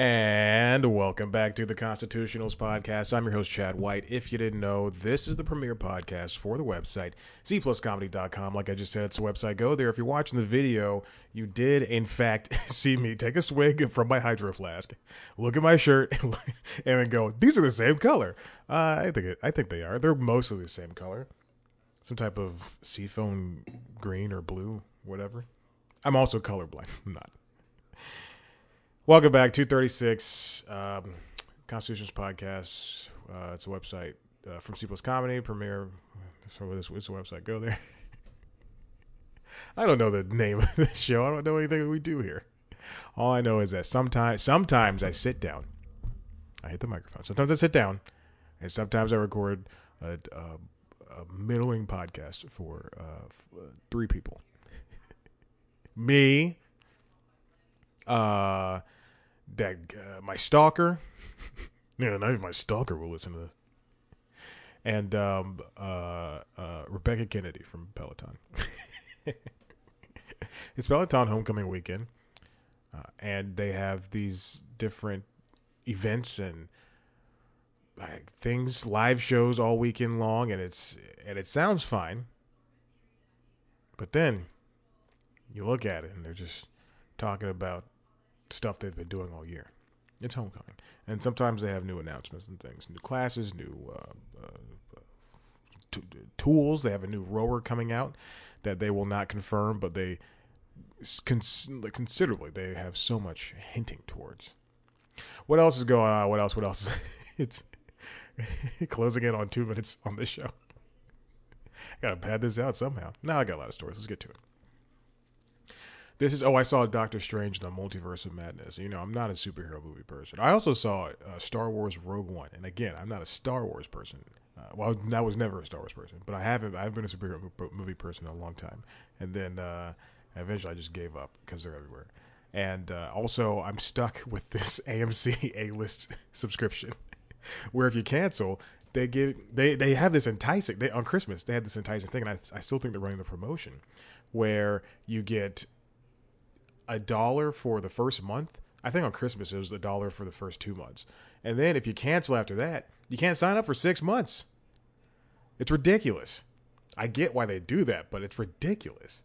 And welcome back to the Constitutionals podcast. I'm your host, Chad White. If you didn't know, this is the premier podcast for the website, zpluscomedy.com. Like I just said, it's a website. Go there. If you're watching the video, you did, in fact, see me take a swig from my hydro flask, look at my shirt, and go, these are the same color. Uh, I think it, I think they are. They're mostly the same color. Some type of seafoam green or blue, whatever. I'm also colorblind. I'm not. Welcome back, 236 um, Constitutions Podcast. Uh, it's a website uh, from C Plus Comedy, Premiere. So it's, a website. Go there. I don't know the name of this show. I don't know anything that we do here. All I know is that sometimes, sometimes I sit down. I hit the microphone. Sometimes I sit down, and sometimes I record a, a, a middling podcast for uh, uh, three people. Me, uh, that uh, my stalker. yeah, not even my stalker will listen to this. And um, uh, uh, Rebecca Kennedy from Peloton. it's Peloton homecoming weekend, uh, and they have these different events and like, things, live shows all weekend long, and it's and it sounds fine. But then you look at it, and they're just talking about stuff they've been doing all year. It's homecoming, and sometimes they have new announcements and things, new classes, new uh, uh, t- tools. They have a new rower coming out that they will not confirm, but they cons- considerably they have so much hinting towards. What else is going on? What else? What else? Is it's closing in on two minutes on this show. I Gotta pad this out somehow. Now I got a lot of stories. Let's get to it. This is oh, I saw Doctor Strange: The Multiverse of Madness. You know, I'm not a superhero movie person. I also saw uh, Star Wars: Rogue One, and again, I'm not a Star Wars person. Uh, well, I was never a Star Wars person, but I haven't. I've been a superhero movie person a long time, and then uh, eventually I just gave up because they're everywhere. And uh, also, I'm stuck with this AMC A List subscription, where if you cancel, they give they they have this enticing. They on Christmas they had this enticing thing, and I I still think they're running the promotion, where you get a dollar for the first month. I think on Christmas it was a dollar for the first two months. And then if you cancel after that, you can't sign up for six months. It's ridiculous. I get why they do that, but it's ridiculous.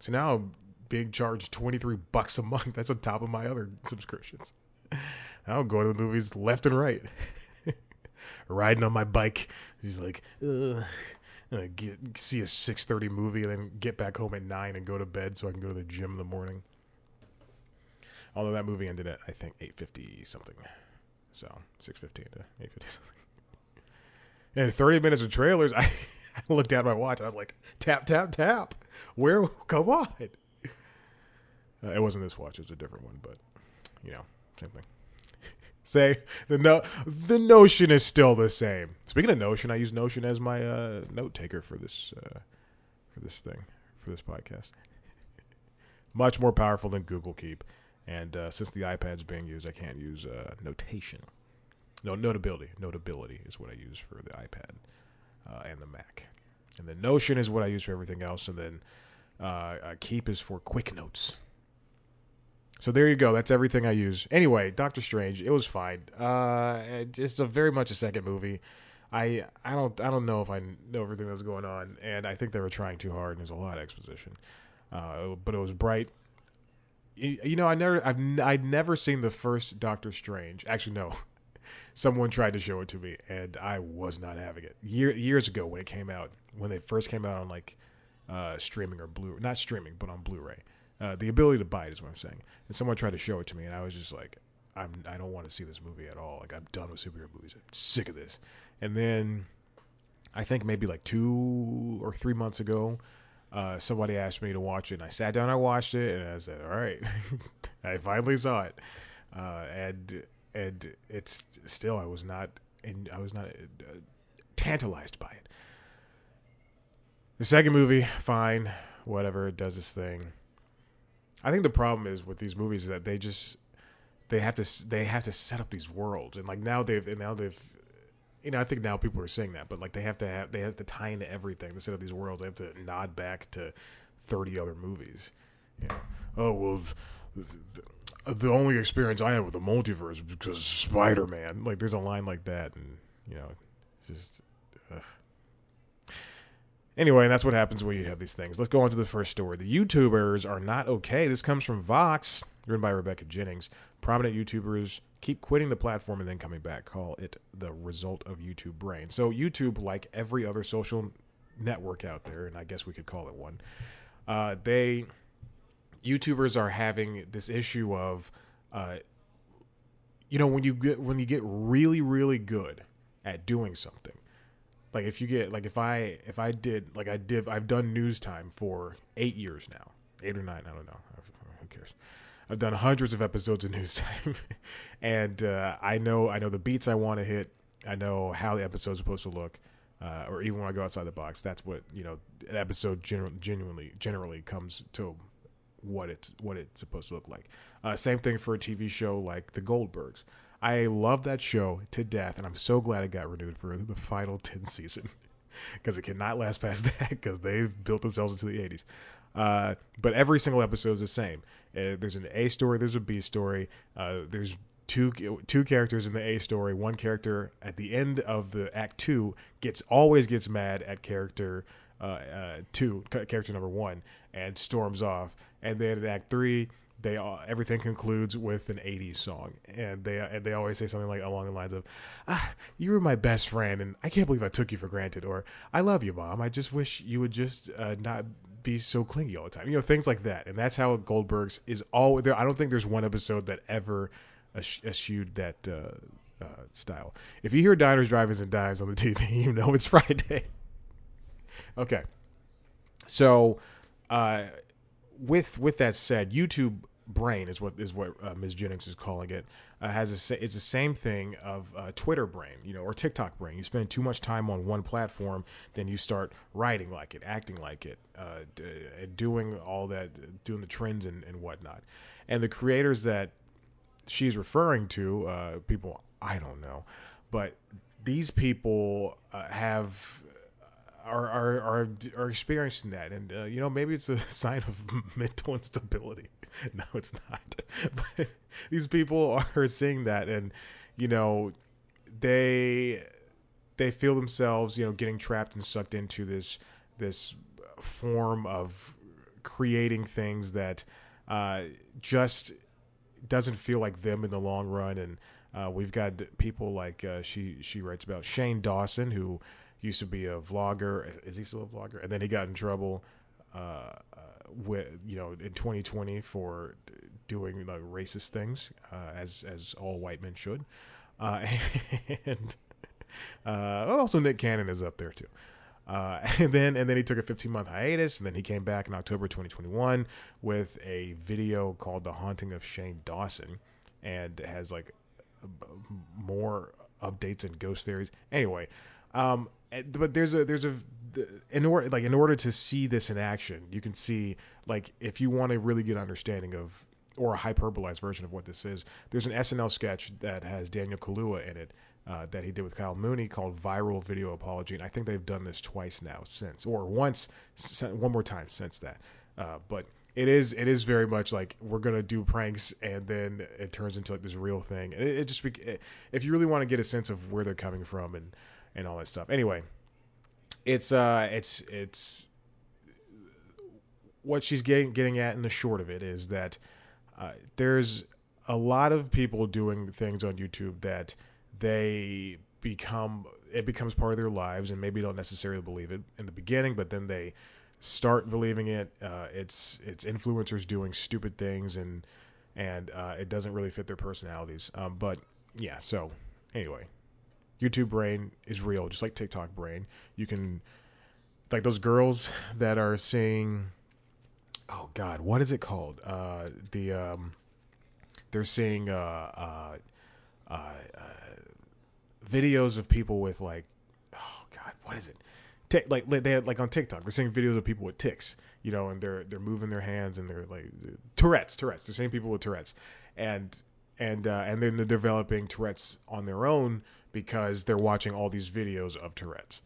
So now I'm being charged 23 bucks a month. That's on top of my other subscriptions. I'll go to the movies left and right. Riding on my bike. He's like, Ugh. Get, see a 6.30 movie and then get back home at 9 and go to bed so I can go to the gym in the morning. Although that movie ended at I think eight fifty something, so six fifteen to eight fifty something. And thirty minutes of trailers, I, I looked at my watch. I was like, tap tap tap. Where? Come on. Uh, it wasn't this watch; it was a different one, but you know, same thing. Say the no, the Notion is still the same. Speaking of Notion, I use Notion as my uh, note taker for this uh, for this thing for this podcast. Much more powerful than Google Keep. And uh, since the iPad's being used, I can't use uh, notation. No, notability. Notability is what I use for the iPad uh, and the Mac. And then Notion is what I use for everything else. And then uh, Keep is for quick notes. So there you go. That's everything I use. Anyway, Doctor Strange. It was fine. Uh, it's a very much a second movie. I I don't I don't know if I know everything that was going on, and I think they were trying too hard. and There's a lot of exposition, uh, but it was bright you know, I never, I've, I'd never seen the first Doctor Strange. Actually, no, someone tried to show it to me, and I was not having it. Year, years ago, when it came out, when they first came out on like uh, streaming or blue, not streaming, but on Blu-ray, uh, the ability to buy it is what I'm saying. And someone tried to show it to me, and I was just like, I'm, I don't want to see this movie at all. Like, I'm done with superhero movies. I'm sick of this. And then, I think maybe like two or three months ago, uh, somebody asked me to watch it, and I sat down, I watched it, and I said, "All right, I finally saw it." Uh, and and it's still, I was not, and I was not uh, tantalized by it. The second movie, fine, whatever, it does its thing. I think the problem is with these movies is that they just they have to they have to set up these worlds, and like now they've and now they've you know, I think now people are saying that, but like they have to have they have to tie into everything instead of these worlds. They have to nod back to thirty other movies. You know, oh well, the only experience I had with the multiverse was because Spider Man. Like, there's a line like that, and you know, just. Ugh. Anyway, that's what happens when you have these things. Let's go on to the first story. The YouTubers are not okay. This comes from Vox, written by Rebecca Jennings. Prominent YouTubers keep quitting the platform and then coming back. Call it the result of YouTube brain. So, YouTube, like every other social network out there, and I guess we could call it one, uh, they YouTubers are having this issue of, uh, you know, when you get when you get really really good at doing something, like if you get like if I if I did like I did I've done news time for eight years now, eight or nine, I don't know, who cares. I've done hundreds of episodes of news time, and uh, I know I know the beats I want to hit. I know how the episode's supposed to look. Uh, or even when I go outside the box, that's what you know. An episode gen- genuinely generally comes to what it's what it's supposed to look like. Uh, same thing for a TV show like The Goldbergs. I love that show to death, and I'm so glad it got renewed for the final 10 season because it cannot last past that because they've built themselves into the 80s. Uh, but every single episode is the same. Uh, there's an A story, there's a B story. Uh, there's two two characters in the A story. One character at the end of the act two gets always gets mad at character uh, uh, two, character number one, and storms off. And then in act three, they all, everything concludes with an 80s song. And they and they always say something like along the lines of ah you were my best friend and i can't believe i took you for granted or i love you mom. I just wish you would just uh, not be so clingy all the time you know things like that. And that's how goldberg's is all there i don't think there's one episode that ever eschewed that uh, uh, style. If you hear diners drive-ins and dives on the tv you know it's friday. Okay. So uh, with with that said youtube brain is what is what uh, Ms. Jennings is calling it. Uh, has a it's the same thing of uh, Twitter brain, you know, or TikTok brain. You spend too much time on one platform, then you start writing like it, acting like it, uh, d- doing all that, doing the trends and, and whatnot. And the creators that she's referring to, uh, people I don't know, but these people uh, have are are are, are experiencing that, and uh, you know maybe it's a sign of mental instability. no, it's not. But these people are seeing that, and you know, they they feel themselves, you know, getting trapped and sucked into this this form of creating things that uh, just doesn't feel like them in the long run. And uh, we've got people like uh, she she writes about Shane Dawson, who used to be a vlogger. Is he still a vlogger? And then he got in trouble uh, with you know in 2020 for doing like racist things uh, as as all white men should, uh, and uh, also Nick Cannon is up there too. Uh, and then and then he took a 15 month hiatus, and then he came back in October 2021 with a video called "The Haunting of Shane Dawson," and has like more updates and ghost theories. Anyway, um, but there's a there's a in order like in order to see this in action, you can see like if you want a really good understanding of or a hyperbolized version of what this is. There's an SNL sketch that has Daniel Kaluuya in it uh, that he did with Kyle Mooney called "Viral Video Apology," and I think they've done this twice now since, or once, one more time since that. Uh, but it is it is very much like we're gonna do pranks and then it turns into like this real thing. And it, it just it, if you really want to get a sense of where they're coming from and and all that stuff. Anyway, it's uh it's it's what she's getting getting at in the short of it is that uh, there's a lot of people doing things on YouTube that they become it becomes part of their lives and maybe don't necessarily believe it in the beginning but then they start believing it. Uh, it's it's influencers doing stupid things and and uh, it doesn't really fit their personalities. Um, but yeah so anyway YouTube brain is real, just like TikTok brain. You can, like those girls that are saying, oh God, what is it called? Uh, the um, they're seeing uh, uh, uh, uh, videos of people with like, oh God, what is it? Tick, like they had like on TikTok, they're seeing videos of people with ticks, you know, and they're they're moving their hands and they're like Tourette's, Tourette's. They're seeing people with Tourette's, and and uh, and then they're developing Tourette's on their own because they're watching all these videos of Tourette's,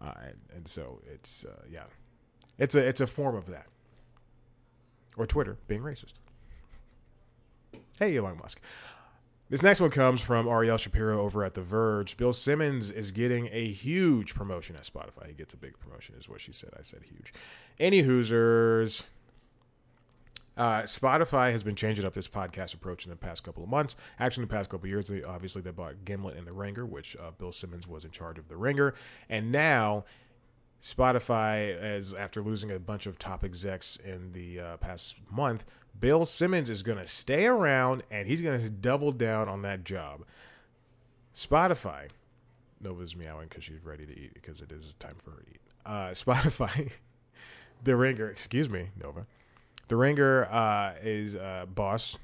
uh, and, and, so it's uh, yeah, it's a it's a form of that. Or Twitter being racist. Hey, Elon Musk. This next one comes from Ariel Shapiro over at The Verge. Bill Simmons is getting a huge promotion at Spotify. He gets a big promotion, is what she said. I said huge. Any Hoosers. Uh, Spotify has been changing up this podcast approach in the past couple of months. Actually, in the past couple of years, they obviously they bought Gimlet and The Ringer, which uh, Bill Simmons was in charge of The Ringer, and now Spotify, as after losing a bunch of top execs in the uh, past month, Bill Simmons is going to stay around and he's going to double down on that job. Spotify, Nova's meowing because she's ready to eat because it is time for her to eat. Uh, Spotify, The Ringer, excuse me, Nova. The Ringer uh, is uh, boss,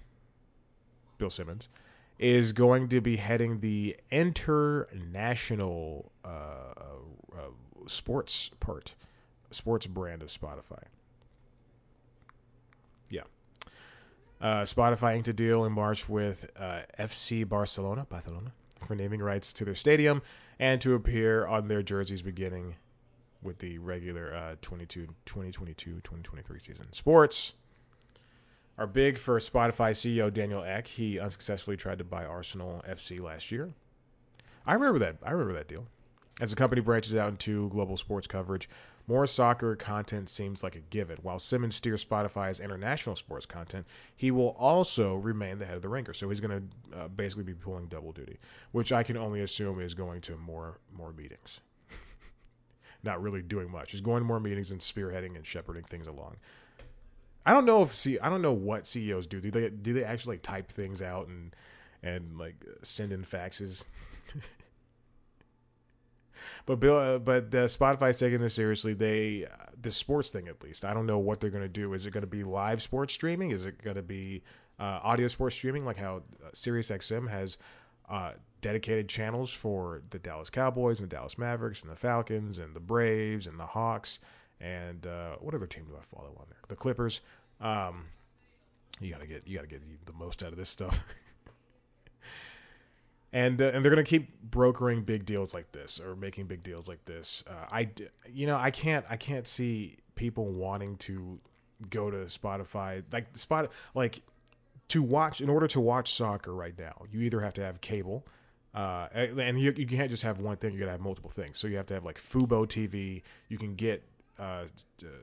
Bill Simmons, is going to be heading the international uh, uh, sports part, sports brand of Spotify. Yeah. Uh, Spotify inked a deal in March with uh, FC Barcelona, Barcelona, for naming rights to their stadium and to appear on their jerseys beginning with the regular uh, 22, 2022 2023 season. Sports are big for Spotify CEO Daniel Ek. He unsuccessfully tried to buy Arsenal FC last year. I remember that. I remember that deal. As the company branches out into global sports coverage, more soccer content seems like a given. While Simmons steers Spotify's international sports content, he will also remain the head of the Ringer. So he's going to uh, basically be pulling double duty, which I can only assume is going to more more meetings not really doing much. He's going to more meetings and spearheading and shepherding things along. I don't know if see I don't know what CEOs do. Do they do they actually like, type things out and and like send in faxes? but Bill, uh, but the Spotify's taking this seriously. They uh, the sports thing at least. I don't know what they're going to do. Is it going to be live sports streaming? Is it going to be uh, audio sports streaming like how uh, SiriusXM has uh, dedicated channels for the Dallas Cowboys and the Dallas Mavericks and the Falcons and the Braves and the Hawks and uh, what other team do I follow on there? The Clippers. Um, you gotta get you gotta get the most out of this stuff. and uh, and they're gonna keep brokering big deals like this or making big deals like this. Uh, I you know I can't I can't see people wanting to go to Spotify like spot like to watch in order to watch soccer right now. You either have to have cable uh, and you, you can't just have one thing. You got to have multiple things. So you have to have like Fubo TV. You can get uh,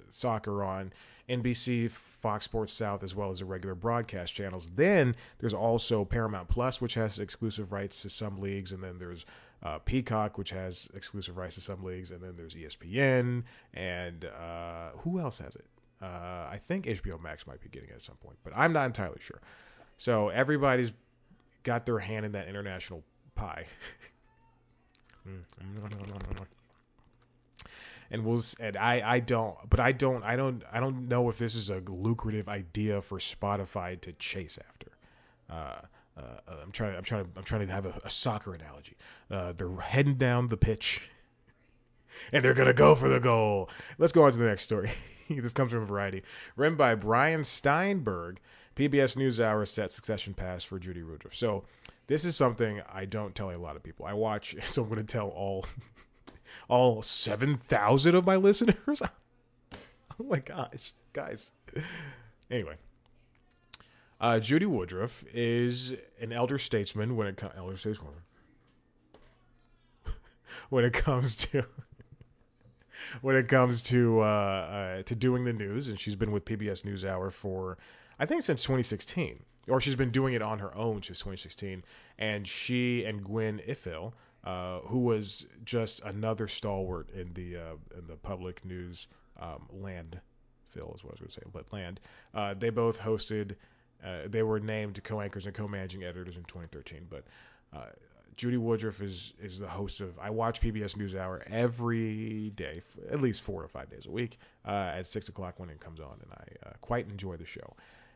soccer on NBC, Fox Sports South, as well as the regular broadcast channels. Then there's also Paramount Plus, which has exclusive rights to some leagues, and then there's uh, Peacock, which has exclusive rights to some leagues, and then there's ESPN, and uh, who else has it? Uh, I think HBO Max might be getting it at some point, but I'm not entirely sure. So everybody's got their hand in that international pie. and we'll and I I don't but I don't I don't I don't know if this is a lucrative idea for Spotify to chase after. Uh, uh, I'm trying I'm trying I'm trying to have a, a soccer analogy. Uh, they're heading down the pitch, and they're gonna go for the goal. Let's go on to the next story. this comes from Variety, written by Brian Steinberg. PBS NewsHour set Succession Pass for Judy Woodruff. So this is something I don't tell a lot of people. I watch, so I'm going to tell all all seven thousand of my listeners. oh my gosh, guys. Anyway, uh, Judy Woodruff is an elder statesman when it comes elder statesman when it comes to when it comes to uh, uh, to doing the news, and she's been with PBS NewsHour for I think since 2016, or she's been doing it on her own since 2016. And she and Gwen Ifill, uh, who was just another stalwart in the uh, in the public news um, land, Phil is what I was going to say, but land. Uh, they both hosted. Uh, they were named co-anchors and co-managing editors in 2013, but uh, Judy Woodruff is is the host of. I watch PBS NewsHour every day, at least four or five days a week, uh, at six o'clock when it comes on, and I uh, quite enjoy the show.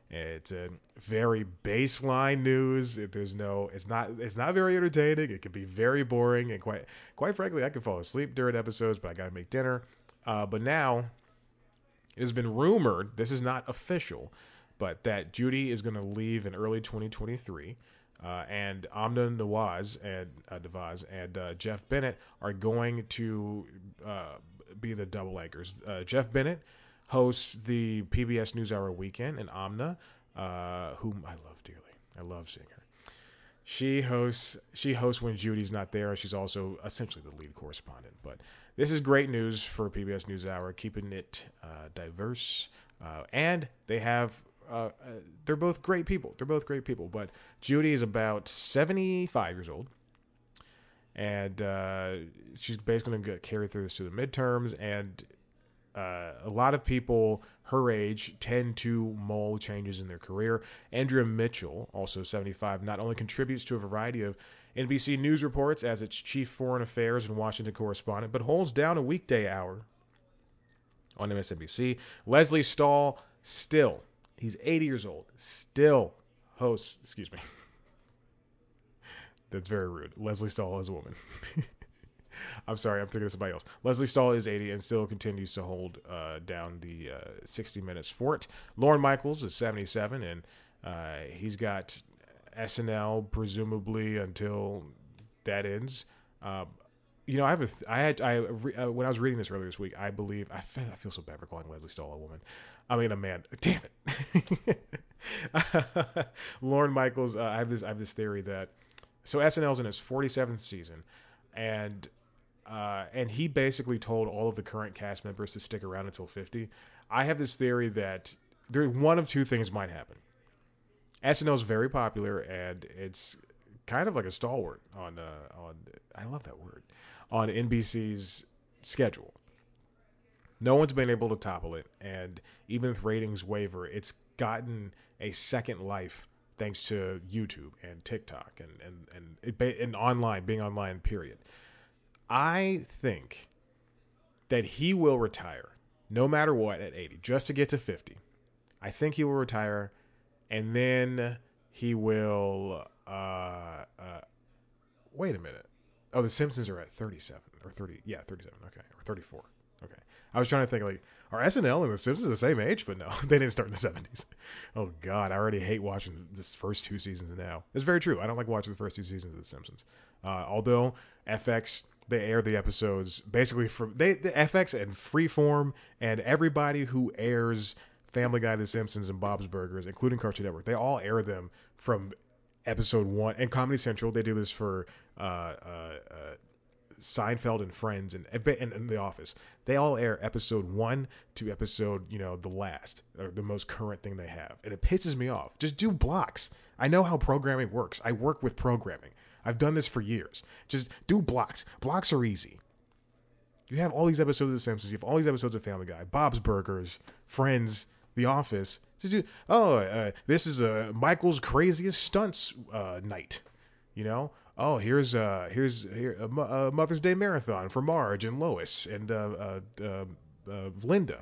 It's a very baseline news. There's no, it's not, it's not very entertaining. It can be very boring, and quite, quite frankly, I could fall asleep during episodes, but I gotta make dinner. Uh, but now, it has been rumored. This is not official, but that Judy is going to leave in early 2023. Uh, and Amna Nawaz and uh, Nawaz and uh, Jeff Bennett are going to uh, be the double anchors. Uh, Jeff Bennett hosts the PBS NewsHour Weekend, and Amna, uh, whom I love dearly, I love seeing her. She hosts. She hosts when Judy's not there, she's also essentially the lead correspondent. But this is great news for PBS NewsHour, keeping it uh, diverse, uh, and they have. Uh, uh, they're both great people. They're both great people. But Judy is about seventy-five years old, and uh, she's basically going to carry through this to the midterms. And uh, a lot of people her age tend to mull changes in their career. Andrea Mitchell, also 75, not only contributes to a variety of NBC News reports as its chief foreign affairs and Washington correspondent, but holds down a weekday hour on MSNBC. Lesley Stahl still, he's 80 years old, still hosts, excuse me. That's very rude. Lesley Stahl is a woman. I'm sorry, I'm thinking of somebody else. Lesley Stahl is 80 and still continues to hold uh, down the uh, 60 minutes fort. Lorne Michaels is 77 and uh, he's got SNL presumably until that ends. Um, you know, I have a, th- I had, I uh, when I was reading this earlier this week, I believe I feel, I feel so bad for calling Lesley Stahl a woman. I mean, a man. Damn it. Lorne Michaels. Uh, I have this. I have this theory that so SNL's in its 47th season, and uh, and he basically told all of the current cast members to stick around until 50. I have this theory that there one of two things might happen. SNL is very popular and it's kind of like a stalwart on uh, on I love that word on NBC's schedule. No one's been able to topple it, and even if ratings waver, it's gotten a second life thanks to YouTube and TikTok and and and, it, and online being online. Period. I think that he will retire no matter what at 80 just to get to 50. I think he will retire and then he will uh, uh wait a minute. Oh, the Simpsons are at 37 or 30. Yeah, 37. Okay. Or 34. Okay. I was trying to think like are SNL and the Simpsons the same age? But no, they didn't start in the 70s. Oh god, I already hate watching this first two seasons now. It's very true. I don't like watching the first two seasons of the Simpsons. Uh, although FX they air the episodes basically from they the FX and Freeform and everybody who airs Family Guy, The Simpsons, and Bob's Burgers, including Cartoon Network, they all air them from episode one. And Comedy Central, they do this for uh, uh, uh, Seinfeld and Friends and, and, and The Office. They all air episode one to episode, you know, the last, or the most current thing they have, and it pisses me off. Just do blocks. I know how programming works. I work with programming. I've done this for years. Just do blocks. Blocks are easy. You have all these episodes of The Simpsons. You have all these episodes of Family Guy, Bob's Burgers, Friends, The Office. Just do, oh, uh, this is uh, Michael's craziest stunts uh, night. You know, oh, here's uh, here's here a, a Mother's Day marathon for Marge and Lois and uh, uh, uh, Linda.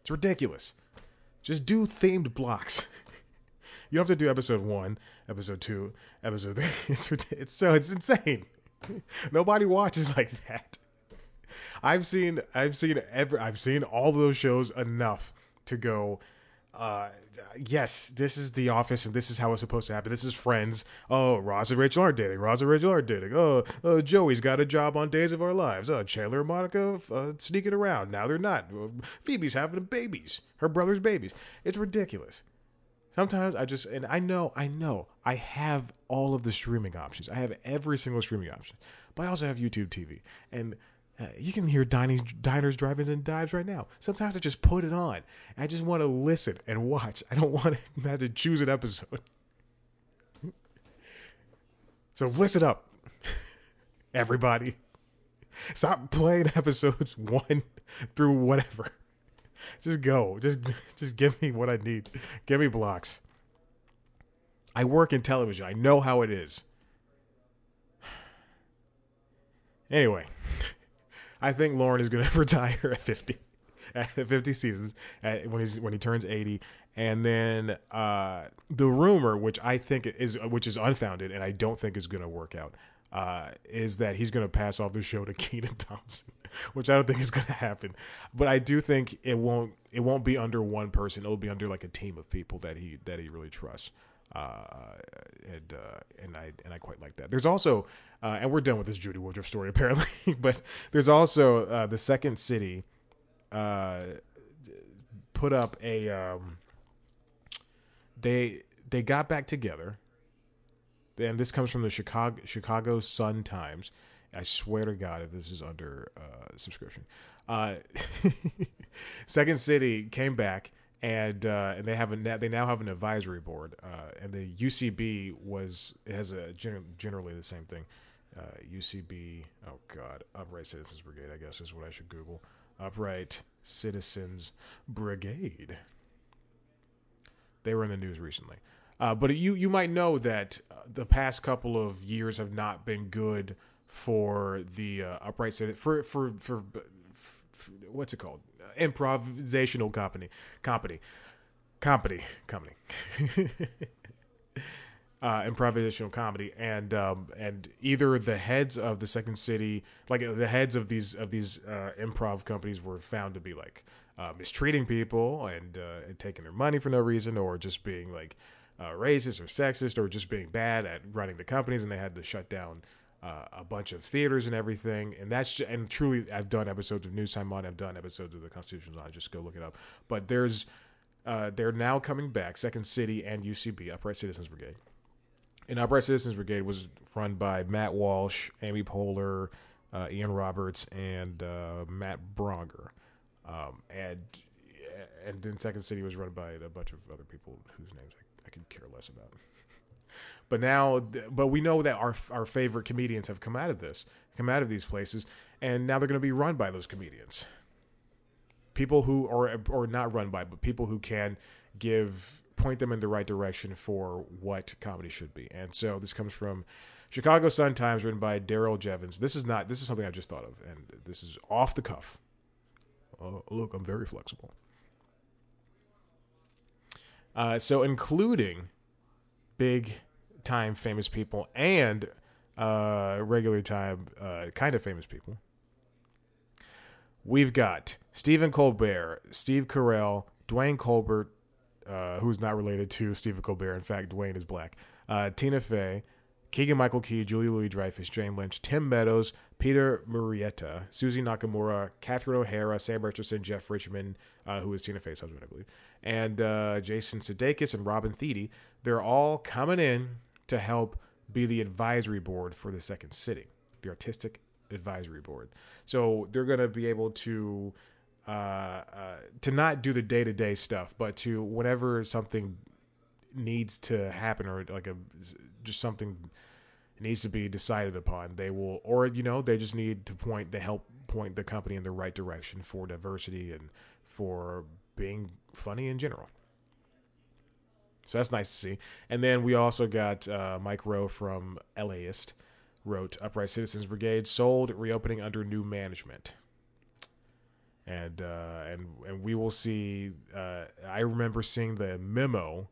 It's ridiculous. Just do themed blocks. You don't have to do episode one, episode two, episode three. It's it's so it's insane. Nobody watches like that. I've seen I've seen every I've seen all those shows enough to go. Uh, yes, this is The Office, and this is how it's supposed to happen. This is Friends. Oh, Ross and Rachel aren't dating. Ross and Rachel aren't dating. Oh, uh, Joey's got a job on Days of Our Lives. Oh, Chandler and Monica uh, sneaking around. Now they're not. Phoebe's having babies. Her brother's babies. It's ridiculous. Sometimes I just and I know I know I have all of the streaming options. I have every single streaming option, but I also have YouTube TV, and uh, you can hear diners, drive-ins, and dives right now. Sometimes I just put it on. I just want to listen and watch. I don't want to have to choose an episode. so listen up, everybody. Stop playing episodes one through whatever. Just go. Just just give me what I need. Give me blocks. I work in television. I know how it is. Anyway, I think Lorne is going to retire at 50. At 50 seasons at, when he's when he turns 80 and then uh, the rumor which I think is which is unfounded and I don't think is going to work out uh, is that he's going to pass off the show to Kenan Thompson, which I don't think is going to happen. But I do think it won't it won't be under one person. It'll be under like a team of people that he that he really trusts. Uh, and uh, and I and I quite like that. There's also uh, and we're done with this Judy Woodruff story apparently, but there's also uh, the Second City uh, put up a um, they they got back together. And this comes from the Chicago Chicago Sun Times. I swear to God, if this is under uh, subscription, Second City came back and uh, and they have a they now have an advisory board, uh, and the UCB was has a generally the same thing. UCB, uh, oh God, Upright Citizens Brigade, I guess is what I should Google. Upright Citizens Brigade. They were in the news recently. Uh, but you you might know that uh, the past couple of years have not been good for the uh, upright citizen for for for what's it called? Improvisational company. Company. Company. Company. Uh, improvisational comedy. And um, and either the heads of the second city like the heads of these of these uh, improv companies were found to be like uh, mistreating people and, uh, and taking their money for no reason or just being like uh, racist or sexist or just being bad at running the companies and they had to shut down uh, a bunch of theaters and everything. And that's just, and truly, I've done episodes of News Time on. I've done episodes of the Constitution on. Just go look it up. But there's uh, they're now coming back. Second City and UCB, Upright Citizens Brigade. And Upright Citizens Brigade was run by Matt Walsh, Amy Poehler, uh, Ian Roberts, and uh, Matt Braunger. Um, and and then Second City was run by a bunch of other people whose names I, I could care less about. But now, but we know that our our favorite comedians have come out of this, come out of these places, and now they're going to be run by those comedians. People who are or not run by, but people who can give point them in the right direction for what comedy should be. And so this comes from Chicago Sun Times, written by Daryl Jevons. This is not this is something I've just thought of, and this is off the cuff. Oh, look, I'm very flexible. Uh, so including big time famous people and uh, regular time uh, kind of famous people. We've got Stephen Colbert, Steve Carell, Dwayne Colbert, uh, who's not related to Stephen Colbert. In fact, Dwayne is black. Uh, Tina Fey, Keegan Michael Key, Julie Louis Dreyfus, Jane Lynch, Tim Meadows, Peter Murrieta, Suzy Nakamura, Catherine O'Hara, Sam Richardson, Jeff Richmond, uh, who is Tina Fey's husband, I believe, and uh, Jason Sudeikis and Robin Thede. They're all coming in to help be the advisory board for the Second City, the artistic advisory board. So they're going to be able to uh, uh, to not do the day to day stuff, but to whenever something needs to happen or like a just something needs to be decided upon, they will, or you know, they just need to point to help point the company in the right direction for diversity and for being funny in general. So that's nice to see. And then we also got uh, Mike Roe from LAist wrote Upright Citizens Brigade sold, reopening under new management. And uh, and and we will see. Uh, I remember seeing the memo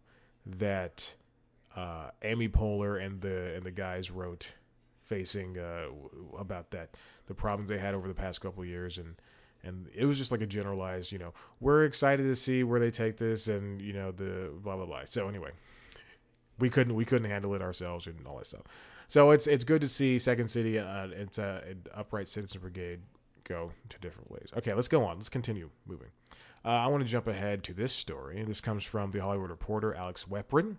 that uh, Amy Poehler and the and the guys wrote, facing uh, about that the problems they had over the past couple years and and it was just like a generalized, you know, we're excited to see where they take this, and you know the blah blah blah. So anyway, we couldn't we couldn't handle it ourselves and all that stuff. So it's it's good to see Second City uh, it's uh, an upright citizen brigade go to different ways. Okay, let's go on. Let's continue moving. Uh, I want to jump ahead to this story. This comes from the Hollywood Reporter, Alex Weprin.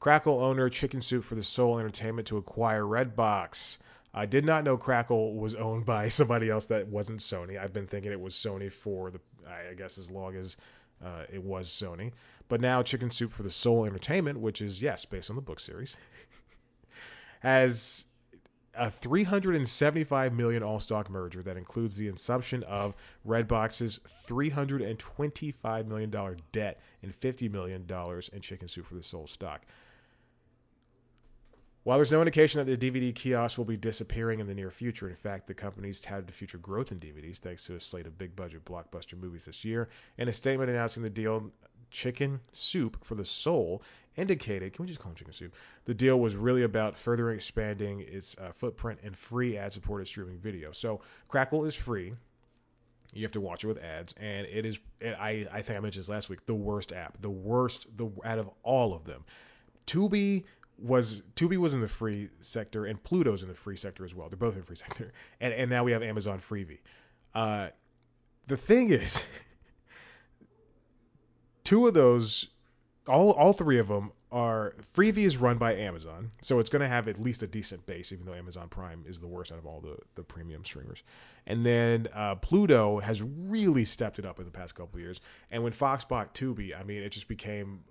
Crackle owner Chicken Soup for the Soul Entertainment to acquire Redbox. I did not know Crackle was owned by somebody else that wasn't Sony. I've been thinking it was Sony for the, I guess, as long as uh, it was Sony. But now Chicken Soup for the Soul Entertainment, which is, yes, based on the book series, has a 375 million all stock merger that includes the assumption of Redbox's 325 million dollar debt and 50 million dollars in Chicken Soup for the Soul stock. While there's no indication that the DVD kiosk will be disappearing in the near future, in fact, the company's touted future growth in DVDs thanks to a slate of big budget blockbuster movies this year. In a statement announcing the deal, Chicken Soup for the Soul indicated, can we just call him Chicken Soup? The deal was really about further expanding its uh, footprint and free ad supported streaming video. So Crackle is free. You have to watch it with ads, and it is. I I think I mentioned this last week. The worst app, the worst, the out of all of them. Tubi was Tubi was in the free sector and Pluto's in the free sector as well. They're both in the free sector, and and now we have Amazon Freevee. Uh, the thing is, two of those, all all three of them are Freevee is run by Amazon, so it's going to have at least a decent base, even though Amazon Prime is the worst out of all the the premium streamers. And then uh, Pluto has really stepped it up in the past couple years. And when Fox bought Tubi, I mean, it just became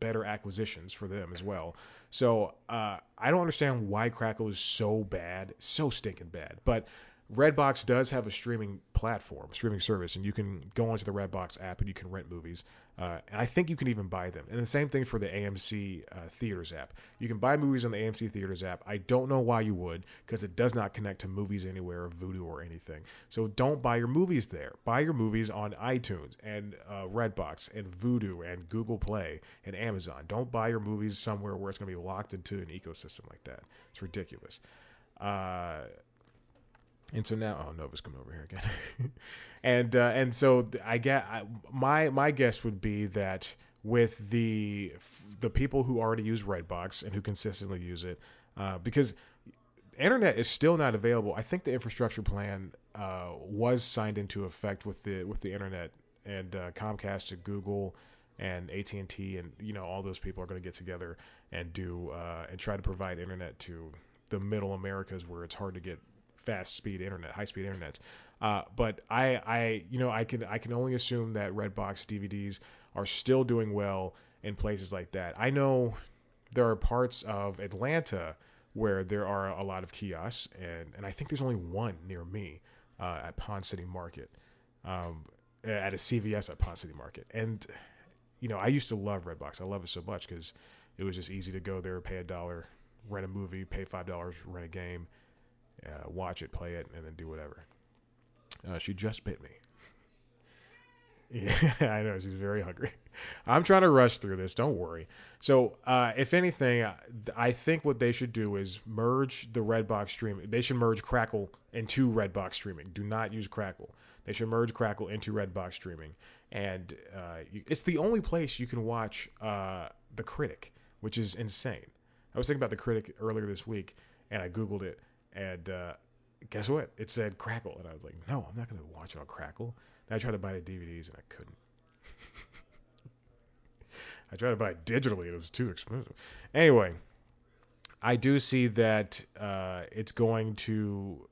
better acquisitions for them as well. So uh, I don't understand why Crackle is so bad, so stinking bad. But Redbox does have a streaming platform, streaming service, and you can go onto the Redbox app and you can rent movies. Uh, and I think you can even buy them. And the same thing for the AMC uh, Theaters app. You can buy movies on the AMC Theaters app. I don't know why you would, because it does not connect to Movies Anywhere or Vudu or anything. So don't buy your movies there. Buy your movies on iTunes and uh, Redbox and Vudu and Google Play and Amazon. Don't buy your movies somewhere where it's going to be locked into an ecosystem like that. It's ridiculous. Uh, and so now, oh, Nova's coming over here again, and uh, and so I get I, my my guess would be that with the the people who already use Redbox and who consistently use it, uh, because internet is still not available. I think the infrastructure plan uh, was signed into effect with the with the internet and uh, Comcast and Google and AT and T and you know all those people are going to get together and do uh, and try to provide internet to the middle Americas where it's hard to get fast speed internet, high speed internet. Uh, but I, I, you know, I can I can only assume that Redbox DVDs are still doing well in places like that. I know there are parts of Atlanta where there are a lot of kiosks, and and I think there's only one near me uh, at Ponce City Market, um, at a CVS at Ponce City Market, and you know I used to love Redbox. I love it so much because it was just easy to go there, pay a dollar, rent a movie, pay five dollars, rent a game uh, watch it, play it, and then do whatever. Uh, she just bit me. Yeah, I know she's very hungry. I'm trying to rush through this. Don't worry. So, uh, if anything, I think what they should do is merge the Redbox streaming. They should merge Crackle into Redbox streaming. Do not use Crackle. They should merge Crackle into Redbox streaming, and uh, it's the only place you can watch uh, the Critic, which is insane. I was thinking about the Critic earlier this week, and I googled it, and uh, guess what? It said Crackle, and I was like, no, I'm not going to watch it on Crackle. And I tried to buy the DVDs, and I couldn't. I tried to buy it digitally, it was too expensive. Anyway, I do see that uh, it's going to.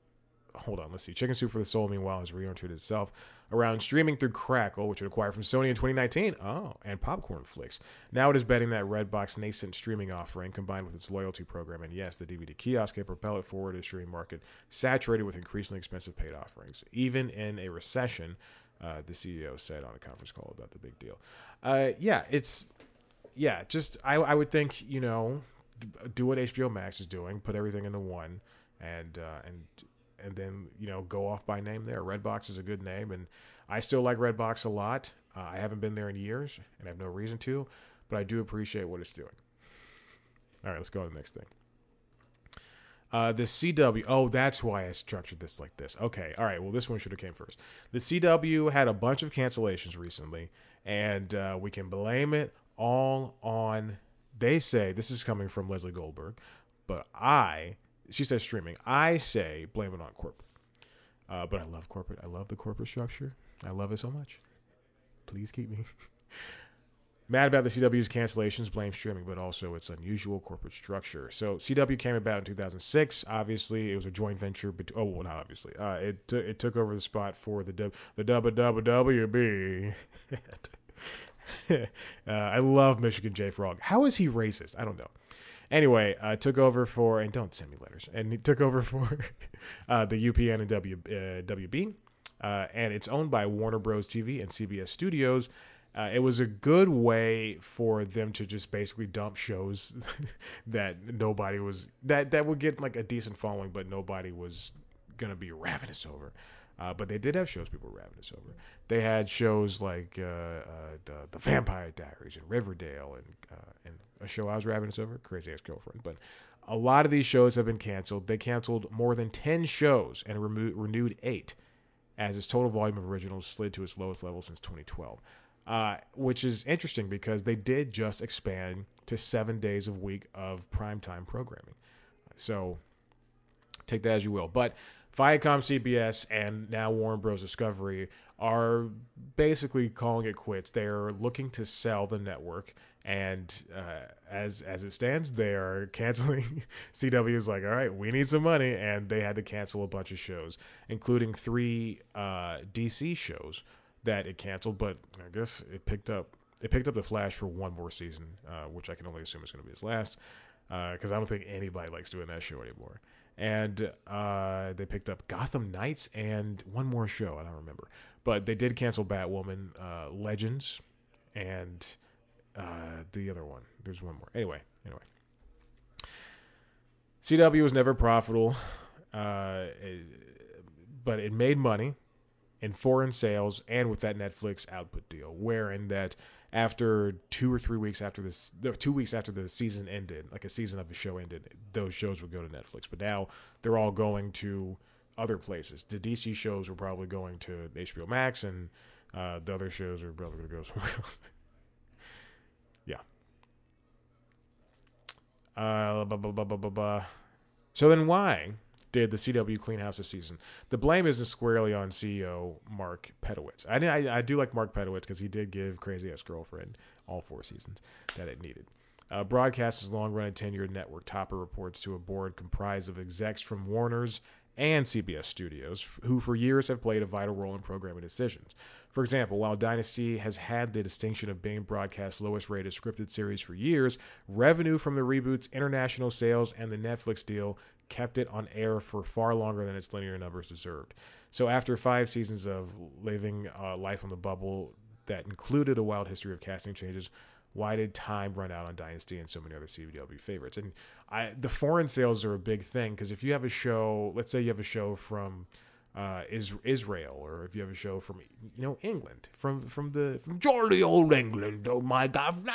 Hold on, let's see. Chicken Soup for the Soul, meanwhile, has re-entered itself around streaming through Crackle, which it acquired from Sony in 2019. Oh, and Popcornflix. Now it is betting that Redbox nascent streaming offering, combined with its loyalty program, and yes, the DVD kiosk, can propel it forward to the streaming market, saturated with increasingly expensive paid offerings. Even in a recession, uh, the CEO said on a conference call about the big deal. Uh, yeah, it's yeah, just I, I would think you know do what HBO Max is doing, put everything into one, and uh, and and then you know go off by name there. Redbox is a good name, and I still like Redbox a lot. Uh, I haven't been there in years, and I have no reason to, but I do appreciate what it's doing. All right, let's go to the next thing. Uh, the CW. Oh, that's why I structured this like this. Okay, all right. Well, this one should have came first. The CW had a bunch of cancellations recently, and uh, we can blame it all on. They say this is coming from Lesley Goldberg, but I she says streaming. I say blame it on corporate. Uh, but I love corporate. I love the corporate structure. I love it so much. Please keep me. Mad about the CW's cancellations, blame streaming, but also its unusual corporate structure. So CW came about in 2006. Obviously, it was a joint venture. Bet- oh, well, not obviously. Uh, it t- it took over the spot for the w- the WWB. uh, I love Michigan J Frog. How is he racist? I don't know. Anyway, uh, took over for and don't send me letters. And he took over for uh, the UPN and W uh, WB, uh, and it's owned by Warner Bros. TV and CBS Studios. Uh, it was a good way for them to just basically dump shows that nobody was that that would get like a decent following, but nobody was gonna be ravenous over. Uh, but they did have shows people were ravenous over. They had shows like uh, uh, the, the, Vampire Diaries and Riverdale and and a show I was ravenous over, Crazy Ex Girlfriend. But a lot of these shows have been canceled. They canceled more than ten shows and remo- renewed eight, as its total volume of originals slid to its lowest level since 2012. Uh, which is interesting because they did just expand to seven days a week of primetime programming. So take that as you will. But Viacom, CBS, and now Warner Bros. Discovery are basically calling it quits. They're looking to sell the network And uh, as as it stands, they are canceling. CW is like, all right, we need some money, and they had to cancel a bunch of shows, including three uh, DC shows that it canceled. But I guess it picked up it picked up the Flash for one more season, uh, which I can only assume is going to be his last, because I don't think anybody likes doing that show anymore. And uh, they picked up Gotham Knights and one more show I don't remember, but they did cancel Batwoman, uh, Legends, and uh, the other one. There's one more. Anyway, anyway. CW was never profitable, uh, but it made money in foreign sales and with that Netflix output deal, wherein that after two or three weeks after this, two weeks after the season ended, like a season of the show ended, those shows would go to Netflix. But now they're all going to other places. The DC shows were probably going to HBO Max, and uh, the other shows are probably going to go somewhere else. yeah. Uh, blah, blah, blah, so then why did the CW clean house this season? The blame isn't squarely on CEO Mark Pedowitz. I, I, I do like Mark Pedowitz because he did give Crazy Ex Girlfriend all four seasons that it needed. Uh, Broadcast's long running tenured network topper reports to a board comprised of execs from Warner's and CBS Studios, who for years have played a vital role in programming decisions. For example, while Dynasty has had the distinction of being broadcast's lowest rated scripted series for years, revenue from the reboot's international sales and the Netflix deal kept it on air for far longer than its linear numbers deserved. So, after five seasons of living uh, life on the bubble that included a wild history of casting changes, why did time run out on Dynasty and so many other CW favorites? And I, the foreign sales are a big thing because if you have a show, let's say you have a show from uh, is Israel, or if you have a show from you know England, from from the from jolly old England, oh my governor.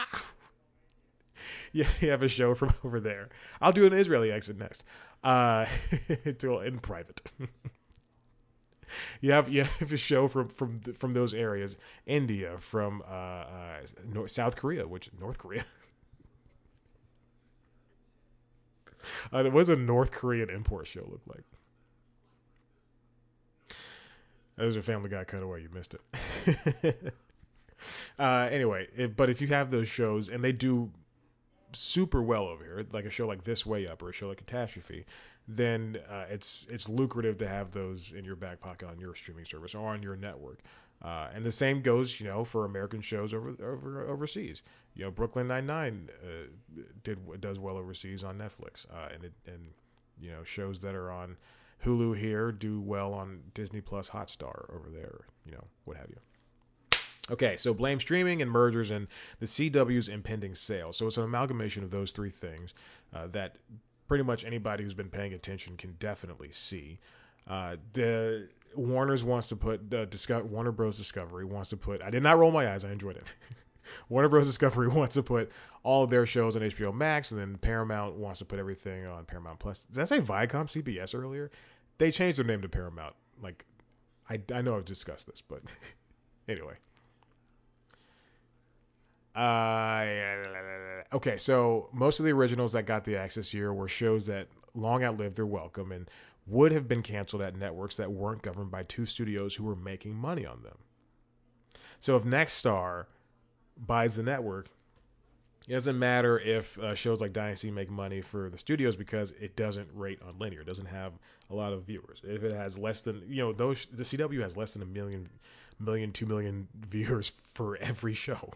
yeah, you have a show from over there. I'll do an Israeli exit next, uh, to, in private. you have you have a show from from from those areas, India, from uh, uh, North, South Korea, which North Korea. uh, what does a North Korean import show look like? That was a Family Guy cutaway. You missed it. uh, anyway, it, but if you have those shows and they do super well over here, like a show like This Way Up or a show like Catastrophe, then uh, it's it's lucrative to have those in your back pocket on your streaming service or on your network. Uh, and the same goes, you know, for American shows over over overseas. You know, Brooklyn Nine Nine uh, did does well overseas on Netflix, uh, and it, and you know shows that are on Hulu here do well on Disney Plus Hotstar over there, you know, what have you. Okay, so blame streaming and mergers and the CW's impending sale. So it's an amalgamation of those three things uh, that pretty much anybody who's been paying attention can definitely see. Uh, the Warner's wants to put the Disco- Warner Bros. Discovery wants to put. I did not roll my eyes. I enjoyed it. Warner Bros. Discovery wants to put all of their shows on HBO Max, and then Paramount wants to put everything on Paramount Plus. Did I say Viacom CBS earlier? They changed their name to Paramount. Like, I, I know I've discussed this, but anyway. Uh, okay, so most of the originals that got the access year were shows that long outlived their welcome and would have been canceled at networks that weren't governed by two studios who were making money on them. So if Nexstar buys the network, it doesn't matter if uh, shows like Dynasty make money for the studios because it doesn't rate on linear. It doesn't have a lot of viewers. If it has less than you know, those the CW has less than a million, million, two million viewers for every show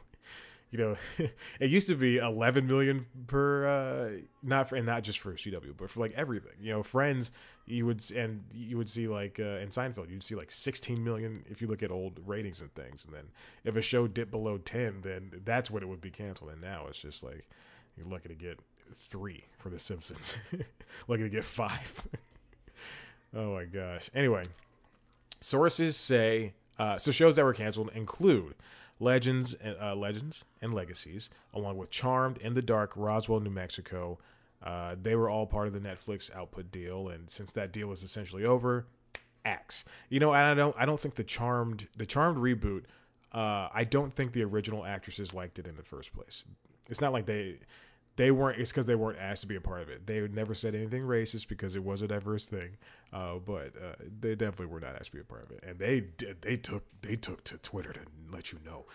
you know, it used to be 11 million per, uh, not for, and not just for CW, but for like everything. You know, Friends, you would, and you would see like uh, in Seinfeld, you'd see like 16 million if you look at old ratings and things. And then if a show dipped below 10, then that's when it would be canceled. And now it's just like you're lucky to get three for The Simpsons, lucky to get five. oh my gosh. Anyway, sources say uh, so shows that were canceled include Legends, uh, Legends and Legacies, along with Charmed, In the Dark, Roswell, New Mexico. Uh, they were all part of the Netflix output deal, and since that deal is essentially over, X. You know, I don't, I don't think the Charmed, the Charmed reboot. Uh, I don't think the original actresses liked it in the first place. It's not like they they weren't it's because they weren't asked to be a part of it. They never said anything racist because it was a diverse thing uh, but uh, they definitely were not asked to be a part of it. And they did they took they took to twitter to let you know.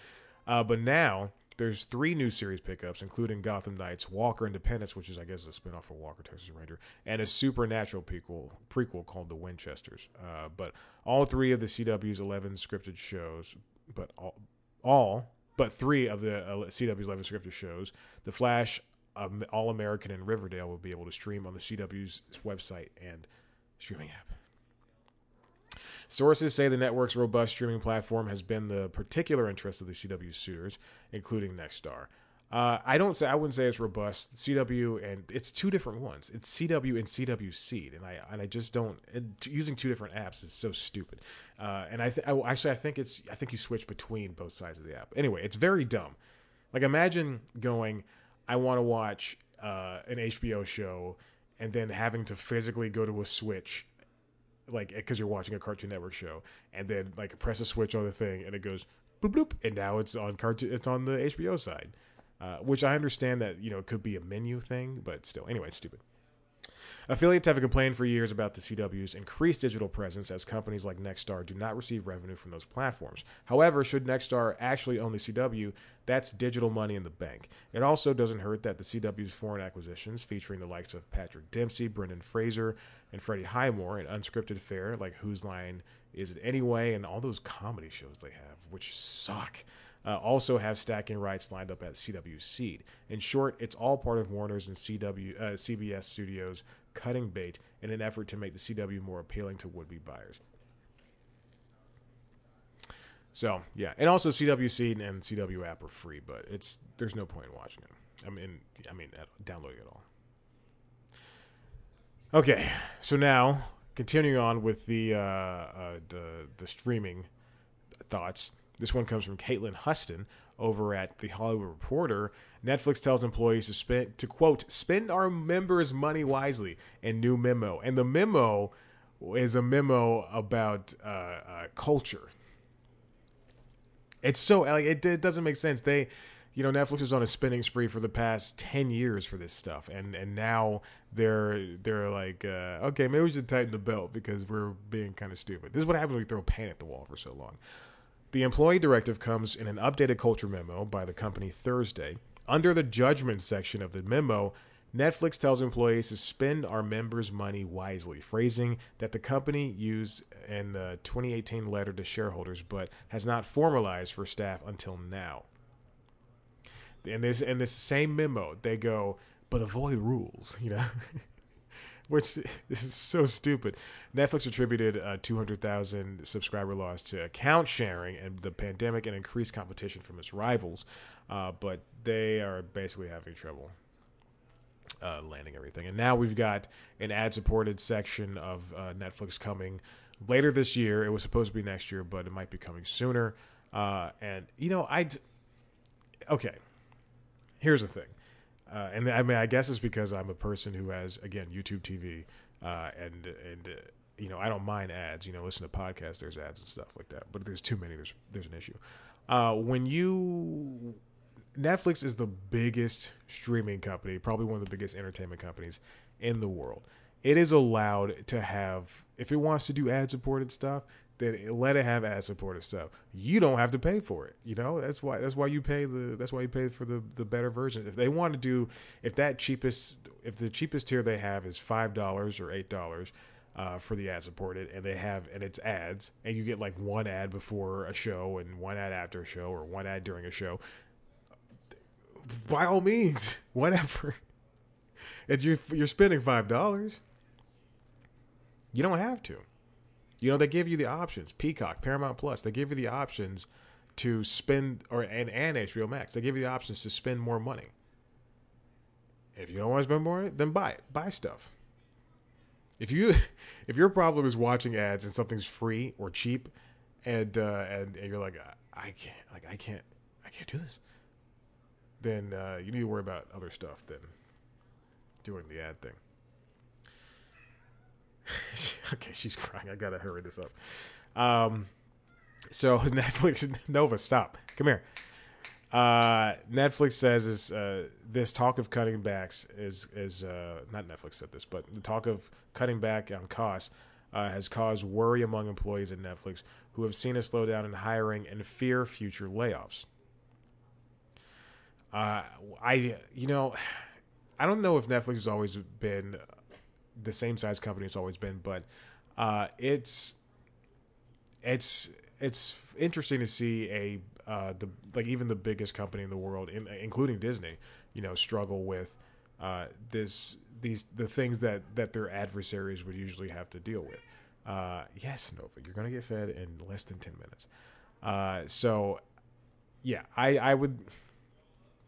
Uh, but now there's three new series pickups, including Gotham Knights, Walker Independence, which is I guess a spinoff of Walker Texas Ranger, and a supernatural prequel prequel called The Winchesters. Uh, but all three of the CW's 11 scripted shows, but all, all but three of the uh, CW's 11 scripted shows, The Flash, All American, and Riverdale will be able to stream on the CW's website and streaming app. Sources say the network's robust streaming platform has been the particular interest of the CW suitors, including Nexstar. Uh, I don't say I wouldn't say it's robust. CW and it's two different ones. It's CW and CW Seed, and I and I just don't using two different apps is so stupid. Uh, and I, th- I actually I think it's I think you switch between both sides of the app. Anyway, it's very dumb. Like imagine going, I want to watch uh, an HBO show, and then having to physically go to a switch like because you're watching a Cartoon Network show, and then like press a switch on the thing, and it goes bloop bloop, and now it's on cartoon. It's on the HBO side, uh, which I understand that you know it could be a menu thing, but still, anyway, it's stupid. Affiliates have complained for years about the CW's increased digital presence as companies like Nexstar do not receive revenue from those platforms. However, should Nexstar actually own the CW, that's digital money in the bank. It also doesn't hurt that the CW's foreign acquisitions, featuring the likes of Patrick Dempsey, Brendan Fraser, and Freddie Highmore, and unscripted fare like Whose Line Is It Anyway, and all those comedy shows they have, which suck. Uh, also have stacking rights lined up at CW Seed. In short, it's all part of Warner's and CW uh, CBS Studios cutting bait in an effort to make the CW more appealing to would-be buyers. So yeah, and also CW Seed and CW app are free, but it's there's no point in watching it. I mean, I mean, downloading it all. Okay, so now continuing on with the uh, uh, the, the streaming thoughts. This one comes from Caitlin Huston over at the Hollywood Reporter. Netflix tells employees to spend to quote spend our members' money wisely. In new memo, and the memo is a memo about uh, uh, culture. It's so like it, it doesn't make sense. They you know Netflix was on a spending spree for the past ten years for this stuff, and and now they're they're like, uh, okay, maybe we should tighten the belt because we're being kind of stupid. This is what happens when you throw paint at the wall for so long. The employee directive comes in an updated culture memo by the company Thursday. Under the judgment section of the memo, Netflix tells employees to spend our members' money wisely, phrasing that the company used in the 2018 letter to shareholders but has not formalized for staff until now in this in this same memo they go but avoid rules you know which this is so stupid. Netflix attributed a 200000 subscriber loss to account sharing and the pandemic and increased competition from its rivals uh, but they are basically having trouble uh, landing everything. And now we've got an ad supported section of uh, netflix coming later this year. It was supposed to be next year but it might be coming sooner. Uh, and you know i okay here's the thing, uh, and I mean, I guess it's because I'm a person who has again YouTube TV, uh, and and uh, you know I don't mind ads. You know, listen to podcasts, there's ads and stuff like that. But if there's too many, there's there's an issue. Uh, when you Netflix is the biggest streaming company, probably one of the biggest entertainment companies in the world. It is allowed to have, if it wants to do ad supported stuff, then let it have ad supported stuff. You don't have to pay for it. You know that's why that's why you pay the that's why you pay for the the better version. If they want to do if that cheapest if the cheapest tier they have is five dollars or eight dollars. Uh, for the ad supported, and they have and it's ads, and you get like one ad before a show and one ad after a show or one ad during a show. By all means, whatever. It's you're you're spending five dollars. You don't have to. You know, they give you the options. Peacock, Paramount Plus, they give you the options to spend or and, and HBO Max. They give you the options to spend more money. If you don't want to spend more, money, then buy it. Buy stuff. If you if your problem is watching ads and something's free or cheap, and uh, and, and you're like I can't like I can't I can't do this, then uh, you need to worry about other stuff than doing the ad thing. okay, she's crying. I gotta hurry this up. Um, so Netflix, Nova, stop. Come here. Uh, Netflix says is uh, this talk of cutting backs is is uh, not Netflix said this, but the talk of cutting back on costs uh, has caused worry among employees at Netflix who have seen a slowdown in hiring and fear future layoffs. Uh, I you know, I don't know if Netflix has always been the same size company it's always been, but uh, it's it's it's interesting to see a uh, the like even the biggest company in the world, in, including Disney, you know, struggle with uh, this these the things that that their adversaries would usually have to deal with. Uh, yes, Nova, you're gonna get fed in less than ten minutes. Uh, so, yeah, I I would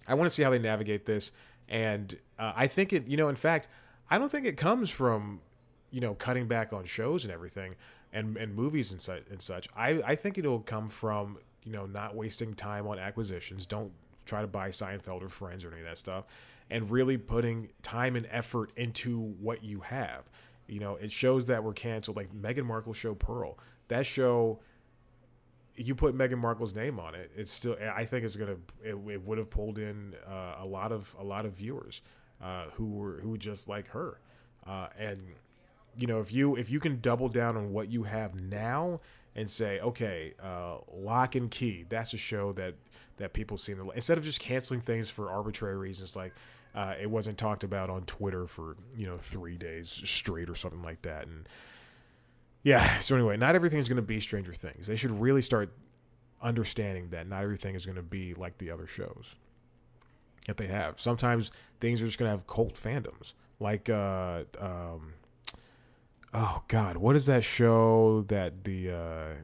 I want to see how they navigate this, and uh, I think it. You know, in fact, I don't think it comes from you know cutting back on shows and everything and and movies and such and such. I I think it'll come from you know not wasting time on acquisitions. Don't try to buy Seinfeld or Friends or any of that stuff, and really putting time and effort into what you have. You know, it shows that we're canceled. Like Meghan Markle show Pearl. That show you put Meghan Markle's name on it, it's still. I think it's gonna. It, it would have pulled in uh, a lot of a lot of viewers uh, who were who just like her, uh, and you know if you if you can double down on what you have now and say, okay, uh, Locke and Key, that's a show that that people seem to instead of just canceling things for arbitrary reasons, like uh, it wasn't talked about on Twitter for you know three days straight or something like that, and yeah. So anyway, not everything's going to be Stranger Things. They should really start understanding that not everything is going to be like the other shows that they have. Sometimes things are just to have cult fandoms, like uh, um, oh god, what is that show that the uh,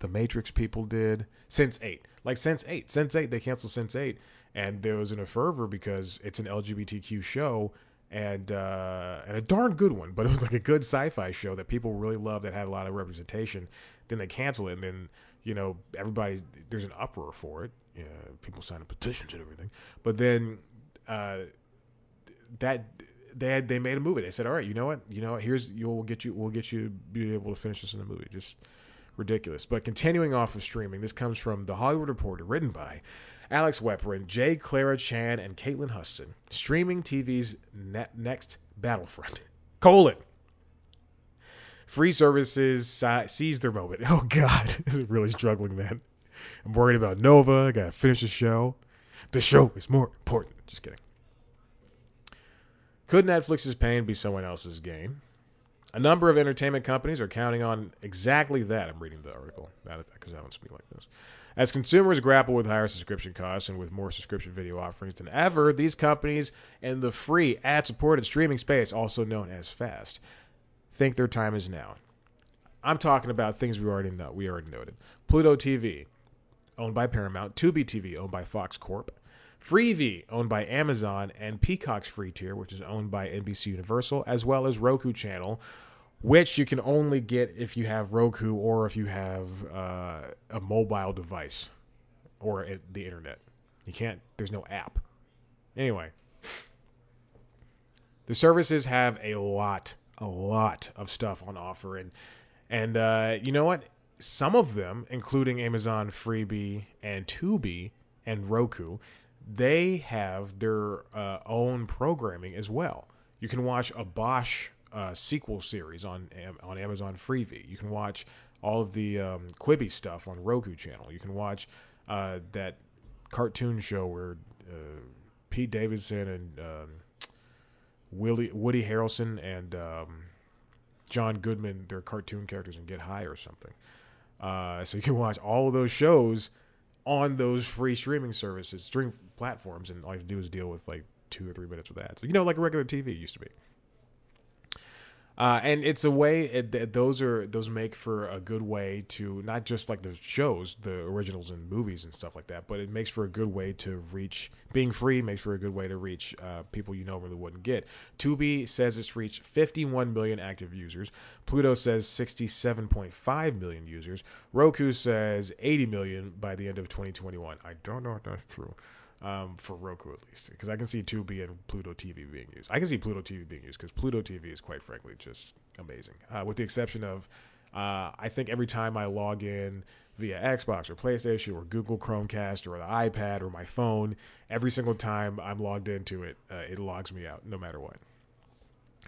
the Matrix people did? Sense Eight, like Sense Eight, Sense Eight. They canceled Sense Eight, and there was in a fervor because it's an LGBTQ show and uh, and a darn good one, but it was like a good sci-fi show that people really loved that had a lot of representation. Then they cancel it, and then you know everybody there's an uproar for it. Yeah, people signing petitions and everything, but then uh, that they had they made a movie. They said, "All right, you know what? You know what? Here's you'll get you we'll get you be able to finish this in the movie." Just ridiculous. But continuing off of streaming, this comes from the Hollywood Reporter, written by Alex Weprin, J. Clara Chan, and Caitlin Huston. Streaming TV's net, next battlefront. Colon. Free services seize their moment. Oh God, this is really struggling, man. I'm worried about Nova. I gotta finish the show. The show is more important. Just kidding. Could Netflix's pain be someone else's gain? A number of entertainment companies are counting on exactly that. I'm reading the article because I don't speak like this. As consumers grapple with higher subscription costs and with more subscription video offerings than ever, these companies in the free ad supported streaming space, also known as FAST, think their time is now. I'm talking about things we already know. We already noted. Pluto TV, owned by Paramount, Tubi TV, owned by Fox Corp, Freevee, owned by Amazon, and Peacock's free tier, which is owned by NBC Universal, as well as Roku Channel, which you can only get if you have Roku or if you have uh, a mobile device or the internet. You can't, there's no app. Anyway, the services have a lot, a lot of stuff on offer. And, and uh, you know what? Some of them, including Amazon Freevee and Tubi and Roku, they have their uh, own programming as well. You can watch a Bosch uh, sequel series on on Amazon Freevee. You can watch all of the um, Quibi stuff on Roku channel. You can watch uh, that cartoon show where uh, Pete Davidson and um, Willie, Woody Harrelson and um, John Goodman, they're cartoon characters in Get High or something. Uh, so you can watch all of those shows on those free streaming services, stream platforms, and all you have to do is deal with like two or three minutes with ads. You know, like regular TV used to be. Uh, and it's a way it, those are those make for a good way to not just like the shows, the originals and movies and stuff like that, but it makes for a good way to reach. Being free makes for a good way to reach uh, people you normally wouldn't get. Tubi says it's reached 51 million active users. Pluto says 67.5 million users. Roku says 80 million by the end of 2021. I don't know if that's true um, for Roku at least, because I can see Tubi and Pluto TV being used. I can see Pluto TV being used because Pluto TV is quite frankly just amazing. Uh, with the exception of, uh, I think every time I log in via Xbox or PlayStation or Google Chromecast or the iPad or my phone, every single time I'm logged into it, uh, it logs me out no matter what.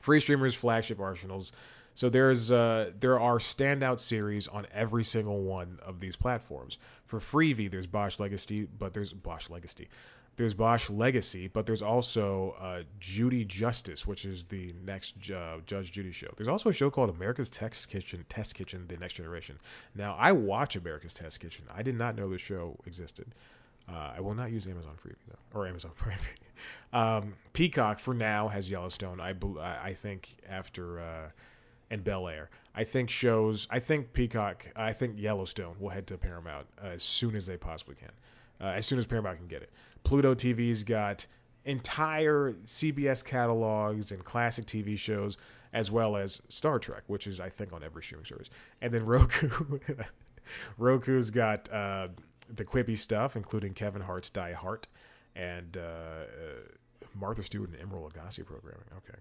Free streamers, flagship arsenals. So there's uh, there are standout series on every single one of these platforms. For Freevee, there's Bosch Legacy, but there's Bosch Legacy. There's Bosch Legacy, but there's also uh, Judy Justice, which is the next uh, Judge Judy show. There's also a show called America's Test Kitchen, Test Kitchen: The Next Generation. Now, I watch America's Test Kitchen. I did not know the show existed. Uh, I will not use Amazon Freevee though, or Amazon Prime. um, Peacock for now has Yellowstone. I I think after uh, and Bel Air. I think shows. I think Peacock. I think Yellowstone will head to Paramount uh, as soon as they possibly can. Uh, as soon as Paramount can get it. Pluto TV's got entire CBS catalogs and classic TV shows, as well as Star Trek, which is I think on every streaming service. And then Roku, Roku's got uh, the Quibi stuff, including Kevin Hart's Die Hard and uh, uh, Martha Stewart and Emeril Lagasse programming. Okay.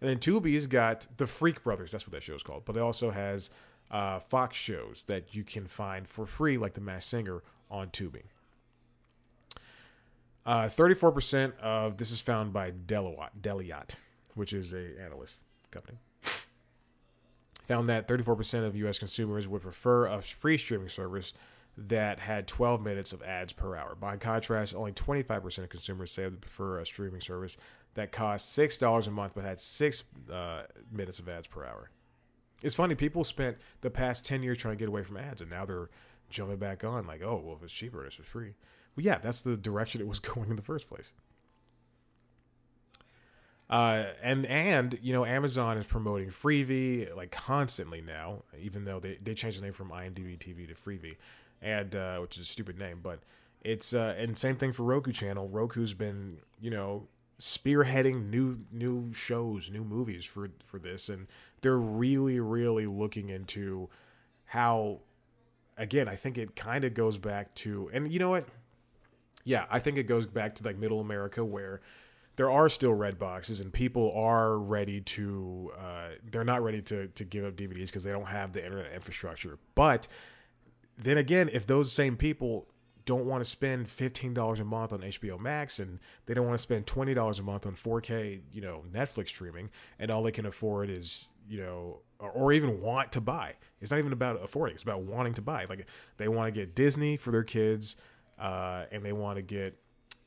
And then Tubi's got the Freak Brothers. That's what that show is called. But it also has uh, Fox shows that you can find for free, like The Masked Singer, on Tubi. Uh, 34% of this is found by Deloitte, which is a analyst company. Found that 34% of U.S. consumers would prefer a free streaming service that had 12 minutes of ads per hour. By contrast, only 25% of consumers say they prefer a streaming service that cost $6 a month but had six uh, minutes of ads per hour. It's funny, people spent the past 10 years trying to get away from ads, and now they're jumping back on, like, oh, well, if it's cheaper, it's free. Well, yeah, that's the direction it was going in the first place. Uh, and and you know Amazon is promoting Freevee like constantly now, even though they, they changed the name from IMDb TV to Freevee, and uh, which is a stupid name, but it's uh, and same thing for Roku channel. Roku's been you know spearheading new new shows, new movies for for this, and they're really really looking into how. Again, I think it kind of goes back to, and you know what? yeah, I think it goes back to like middle America where there are still red boxes and people are ready to uh, they're not ready to to give up DVDs because they don't have the internet infrastructure. But then again, if those same people don't want to spend $15 a month on HBO Max and they don't want to spend $20 a month on 4K, you know, Netflix streaming and all they can afford is, you know, or, or even want to buy. It's not even about affording, it's about wanting to buy. Like they want to get Disney for their kids uh, and they want to get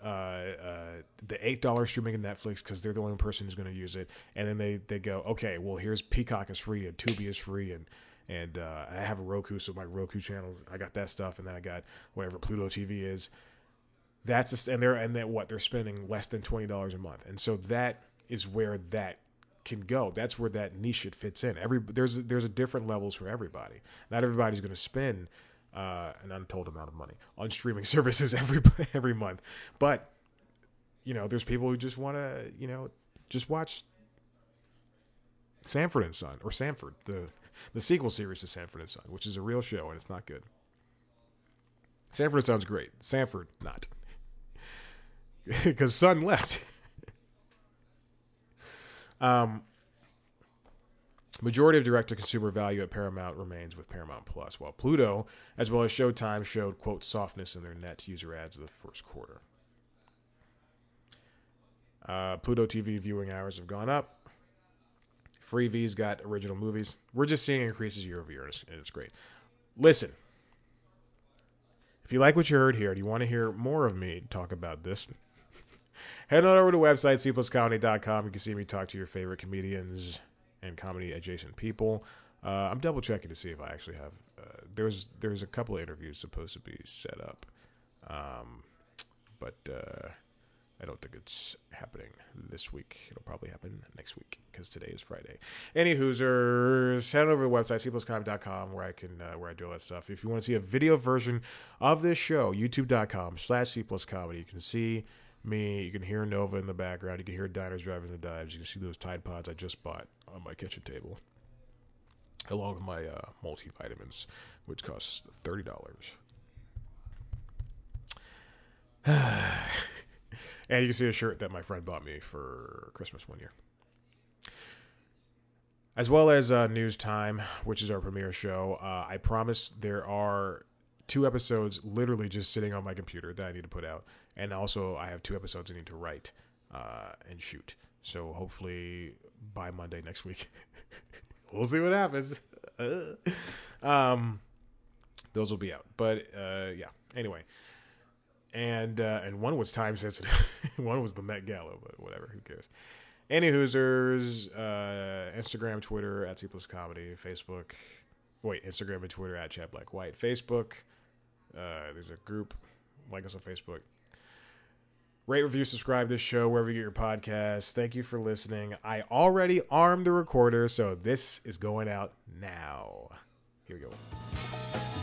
uh, uh, the eight dollars streaming in Netflix because they're the only person who's going to use it, and then they they go, okay, well here's Peacock is free and Tubi is free, and and uh, I have a Roku, so my Roku channels, I got that stuff, and then I got whatever Pluto TV is. That's just, and they're and then what they're spending less than twenty dollars a month, and so that is where that can go. That's where that niche it fits in. Every there's there's a different levels for everybody. Not everybody's going to spend uh, an untold amount of money on streaming services every every month. But you know, there's people who just want to, you know, just watch Sanford and Son or Sanford, the the sequel series to Sanford and Son, which is a real show and it's not good. Sanford sounds great. Sanford not, because Son left. um, Majority of direct to consumer value at Paramount remains with Paramount Plus, while Pluto, as well as Showtime, showed, quote, softness in their net user ads of the first quarter. Uh, Pluto TV viewing hours have gone up. Freevee's got original movies. We're just seeing increases year over year, and it's, and it's great. Listen, if you like what you heard here, do you want to hear more of me talk about this? Head on over to website, cpluscomedy.com. You can see me talk to your favorite comedians and comedy adjacent people. Uh, I'm double checking to see if I actually have. Uh, there's there's a couple of interviews supposed to be set up, um, but uh, I don't think it's happening this week. It'll probably happen next week because today is Friday. Any Hoosers, head over to the website cpluscomedy.com where I can uh, where I do all that stuff. If you want to see a video version of this show, youtube.com slash cpluscomedy. You can see me. You can hear Nova in the background. You can hear Diners, Drivers, and Dives. You can see those Tide Pods I just bought on my kitchen table, along with my uh, multivitamins, which costs thirty dollars. and you can see a shirt that my friend bought me for Christmas one year. As well as uh, News Time, which is our premiere show. Uh, I promise there are two episodes literally just sitting on my computer that I need to put out, and also I have two episodes I need to write uh, and shoot. So hopefully by Monday next week, we'll see what happens. um, those will be out. But uh, yeah. Anyway, and uh, and one was time sensitive. one was the Met Gala, but whatever. Who cares? Any Hoosers, uh, Instagram, Twitter at C plus Comedy, Facebook. Wait, Instagram and Twitter at Chat Black White. Facebook. Uh, there's a group. Like us on Facebook. Rate, review, subscribe this show wherever you get your podcasts. Thank you for listening. I already armed the recorder, so this is going out now. Here we go.